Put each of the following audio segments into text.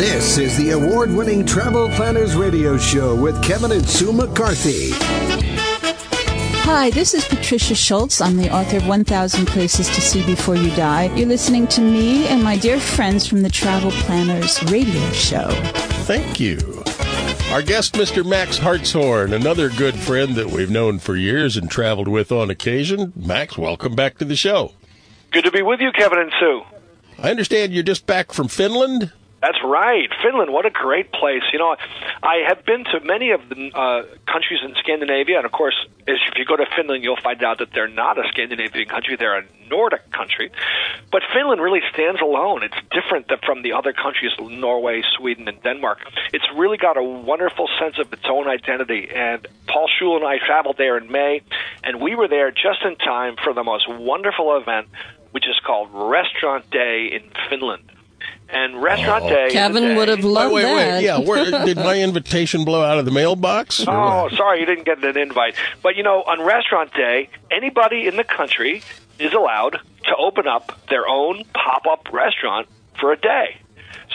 This is the award winning Travel Planners Radio Show with Kevin and Sue McCarthy. Hi, this is Patricia Schultz. I'm the author of 1000 Places to See Before You Die. You're listening to me and my dear friends from the Travel Planners Radio Show. Thank you. Our guest, Mr. Max Hartshorn, another good friend that we've known for years and traveled with on occasion. Max, welcome back to the show. Good to be with you, Kevin and Sue. I understand you're just back from Finland. That's right. Finland, what a great place. You know, I have been to many of the uh, countries in Scandinavia, and of course, if you go to Finland, you'll find out that they're not a Scandinavian country, they're a Nordic country. But Finland really stands alone. It's different from the other countries, Norway, Sweden, and Denmark. It's really got a wonderful sense of its own identity. And Paul Schul and I traveled there in May, and we were there just in time for the most wonderful event, which is called Restaurant Day in Finland and restaurant Oh. day. Kevin day- would have loved wait, wait, that. wait. Yeah, where, did my invitation blow out of the mailbox? Oh, sorry, you didn't get an invite. But you know, on restaurant day, anybody in the country is allowed to open up their own pop-up restaurant for a day.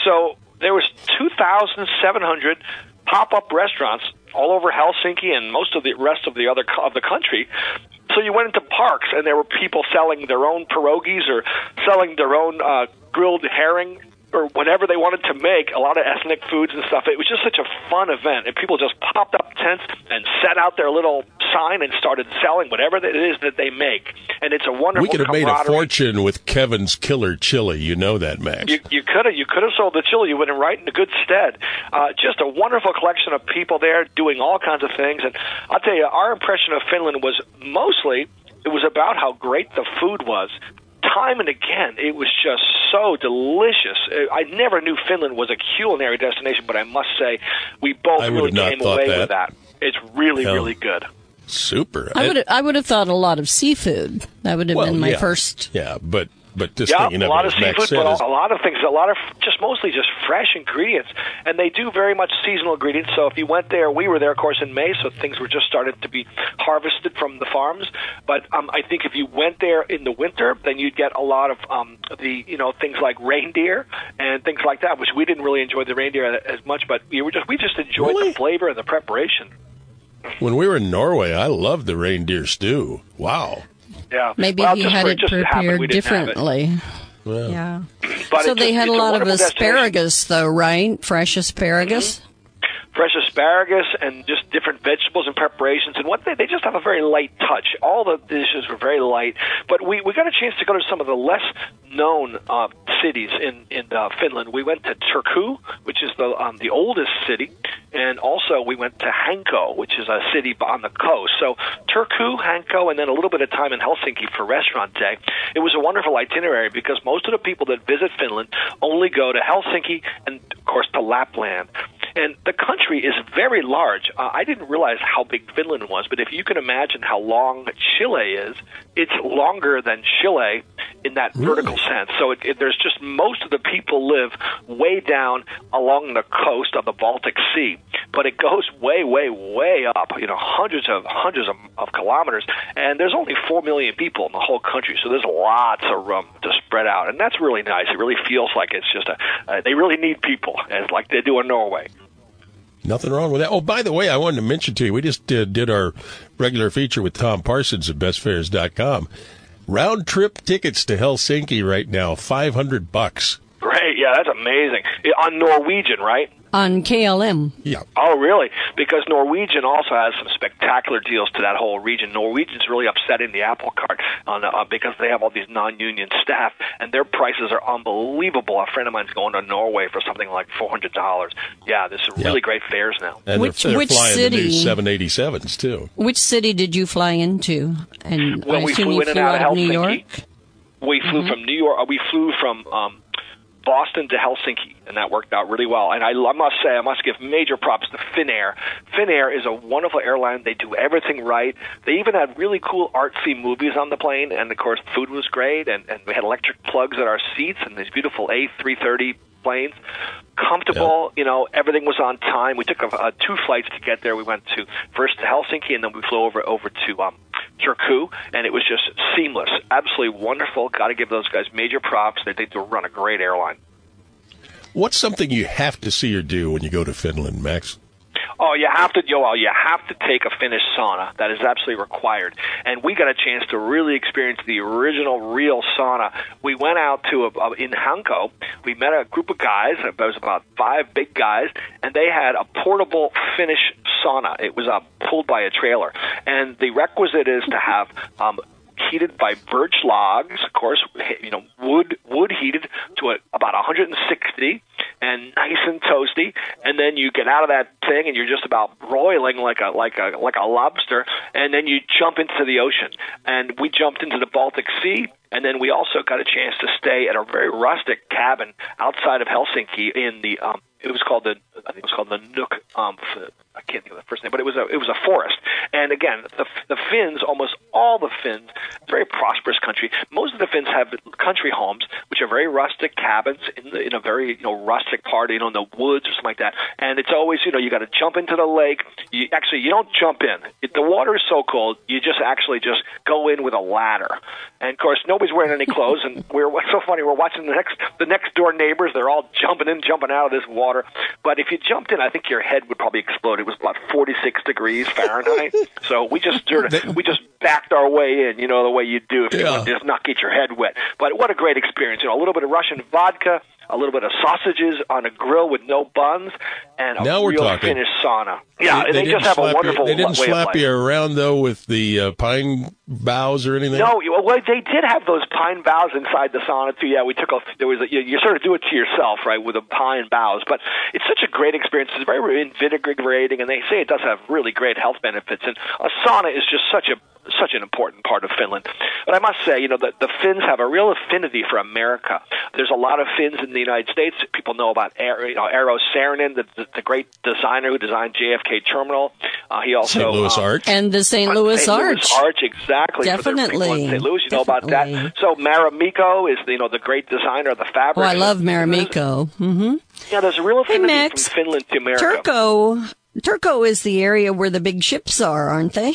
So there was 2,700 pop-up restaurants all over Helsinki and most of the rest of the other of the country. So you went into parks and there were people selling their own pierogies or selling their own uh, grilled herring or whatever they wanted to make, a lot of ethnic foods and stuff. It was just such a fun event, and people just popped up tents and set out their little sign and started selling whatever it is that they make. And it's a wonderful. we could have made a fortune with Kevin's Killer Chili. You know that, Max. You, you could have you could have sold the chili. You would have right in good stead. Uh, just a wonderful collection of people there doing all kinds of things. And I'll tell you, our impression of Finland was mostly it was about how great the food was. Time and again, it was just so delicious. Uh, I never knew Finland was a culinary destination, but I must say, we both really came away that. with that. It's really, Hell. really good. Super. I would I would have thought a lot of seafood. That would have Well, been my yeah. first. Yeah, but but just Yeah, a lot of seafood, but is- a lot of things, a lot of just mostly just fresh ingredients, and they do very much seasonal ingredients. So if you went there, we were there, of course, in May, so things were just started to be harvested from the farms. But um, I think if you went there in the winter, then you'd get a lot of um, the you know things like reindeer and things like that, which we didn't really enjoy the reindeer as much, but we were just we just enjoyed Really? the flavor and the preparation. when we were in Norway, I loved the reindeer stew. Wow. Yeah, Maybe well, he just had it just prepared didn't it. differently. Well, Yeah. But so it's they just- had a it's lot of wonderful destination. asparagus, though, right? Fresh asparagus. Fresh asparagus and just different vegetables and preparations and what they they just have a very light touch. All the dishes were very light, but we we got a chance to go to some of the less known uh, cities in in uh, Finland. We went to Turku, which is the um, the oldest city, and also we went to Hanko, which is a city on the coast. So Turku, Hanko, and then a little bit of time in Helsinki for restaurant day. It was a wonderful itinerary because most of the people that visit Finland only go to Helsinki and of course to Lapland. And the country is very large. Uh, I didn't realize how big Finland was, but if you can imagine how long Chile is, it's longer than Chile in that vertical sense. So it, it, there's just most of the people live way down along the coast of the Baltic Sea, but it goes way, way, way up. You know, hundreds of hundreds of, of kilometers, and there's only four million people in the whole country, so there's lots of room to spread out, and that's really nice. It really feels like it's just a uh, they really need people, as like they do in Norway. Nothing wrong with that. Oh, by the way, I wanted to mention to you, we just uh, did our regular feature with Tom Parsons at bestfares.com. Round trip tickets to Helsinki right now, 500 bucks. Great, yeah, that's amazing. On Norwegian, right? On KLM. Yeah. Oh, really? Because Norwegian also has some spectacular deals to that whole region. Norwegian's really upsetting the apple cart on, uh, because they have all these non-union staff, and their prices are unbelievable. A friend of mine's going to Norway for something like four hundred dollars. Yeah, there's some Yeah. really great fares now. And Which- they're, they're which flying the new city? 787s, too. Which city did you fly into? And When I we assume flew you in and flew out out of of New York. We flew from New York. uh, We flew from um, Boston to Helsinki, and that worked out really well. And I, I must say, I must give major props to Finnair. Finnair is a wonderful airline. They do everything right. They even had really cool artsy movies on the plane, and of course, food was great. And, and we had electric plugs at our seats, and these beautiful A330 planes. Comfortable, you know, everything was on time. We took a, uh, two flights to get there. We went to first to Helsinki, and then we flew over over to um, Turku, and it was just seamless, absolutely wonderful. Got to give those guys major props. They think they run a great airline. What's something you have to see or do when you go to Finland, Max? Oh, you have to, Joel, you have to take a Finnish sauna. That is absolutely required. And we got a chance to really experience the original, real sauna. We went out to, a, a, in Hanko, we met a group of guys, there was about five big guys, and they had a portable Finnish sauna. It was uh, pulled by a trailer. And the requisite is to have um, heated by birch logs, of course, you know, wood wood heated to a, about 160 and nice and toasty, and then you get out of that thing and you're just about broiling like a like a like a lobster, and then you jump into the ocean. And we jumped into the Baltic Sea, and then we also got a chance to stay at a very rustic cabin outside of Helsinki in the um, it was called the I think it was called the Nook um, I can't think of the first name, but it was a it was a forest. And again, the the Finns, almost all the Finns, very prosperous country. Most of the Finns have country homes, which are very rustic cabins in the, in a very you know rustic part, you know, in the woods or something like that. And it's always you know you got to jump into the lake. You actually you don't jump in. It, the water is so cold, you just actually just go in with a ladder. And of course, nobody's wearing any clothes. And we're what's so funny. We're watching the next the next door neighbors. They're all jumping in, jumping out of this water. But if you jumped in, I think your head would probably explode. It was about 46 degrees Fahrenheit. so we just sort of we just backed our way in, you know, the way you do if you Yeah. want to just not get your head wet. But what a great experience! You know, a little bit of Russian vodka, a little bit of sausages on a grill with no buns, and a Now we're real talking. Finnish sauna. Yeah, they, they, didn't just have a wonderful You, they didn't slap you around though with the uh, pine boughs or anything. No, well, they did have those pine boughs inside the sauna too. Yeah, we took a there was a, you, you sort of do it to yourself, right, with the pine boughs. But it's such a great experience. It's very invigorating, and they say it does have really great health benefits. And a sauna is just such a such an important part of Finland. But I must say, you know, the, the Finns have a real affinity for America. There's a lot of Finns in the United States. People know about Eero, you know, Eero Saarinen, the, the, the great designer who designed JFK Terminal. Uh, he also St. Louis uh, Arch. And the St. Louis St. Arch. Louis Arch, exactly. For big Definitely. in St. Louis, you know about that. So Marimekko is, you know, the great designer of the fabric. Oh, I love Marimekko. hmm Yeah, there's a real Hey, Max. from Finland to America. Turku. Turku is the area where the big ships are, aren't they?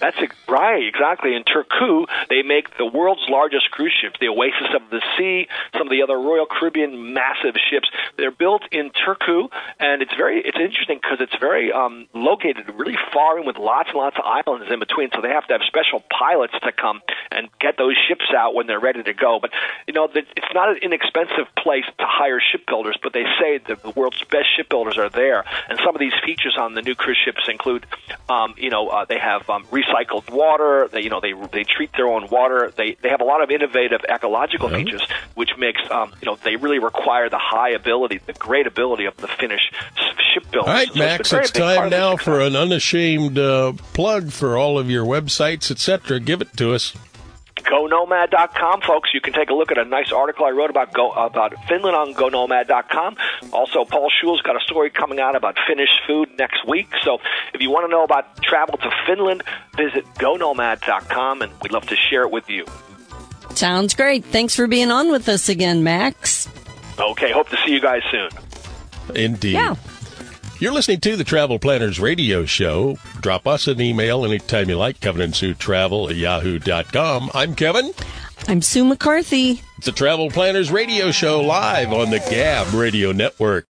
That's ex- right, exactly. In Turku, they make the world's largest cruise ship, the Oasis of the Sea, some of the other Royal Caribbean massive ships. They're built in Turku, and it's very it's interesting because it's very um, located really far in with lots and lots of islands in between. So they have to have special pilots to come and get those ships out when they're ready to go. But you know, that it's not an inexpensive place to hire shipbuilders, but they say that the world's best shipbuilders are there, and some of these features on the new cruise ships include, um, you know, uh, they have um, recycled water. They, you know, they they treat their own water. They they have a lot of innovative ecological features, which makes, um, you know, they really require the high ability, the great ability of the Finnish shipbuilders. All right, So Max, it's time now for an unashamed uh, plug for all of your websites, etc. Give it to us. GoNomad.com, folks. You can take a look at a nice article I wrote about go, about Finland on GoNomad.com. Also, Paul Schul's got a story coming out about Finnish food next week. So, if you want to know about travel to Finland, visit GoNomad.com, and we'd love to share it with you. Sounds great. Thanks for being on with us again, Max. Okay, hope to see you guys soon. Indeed. Yeah. You're listening to the Travel Planners Radio Show. Drop us an email anytime you like, Kevin and Sue Travel at yahoo.com. I'm Kevin. I'm Sue McCarthy. It's the Travel Planners Radio Show live on the Gab Radio Network.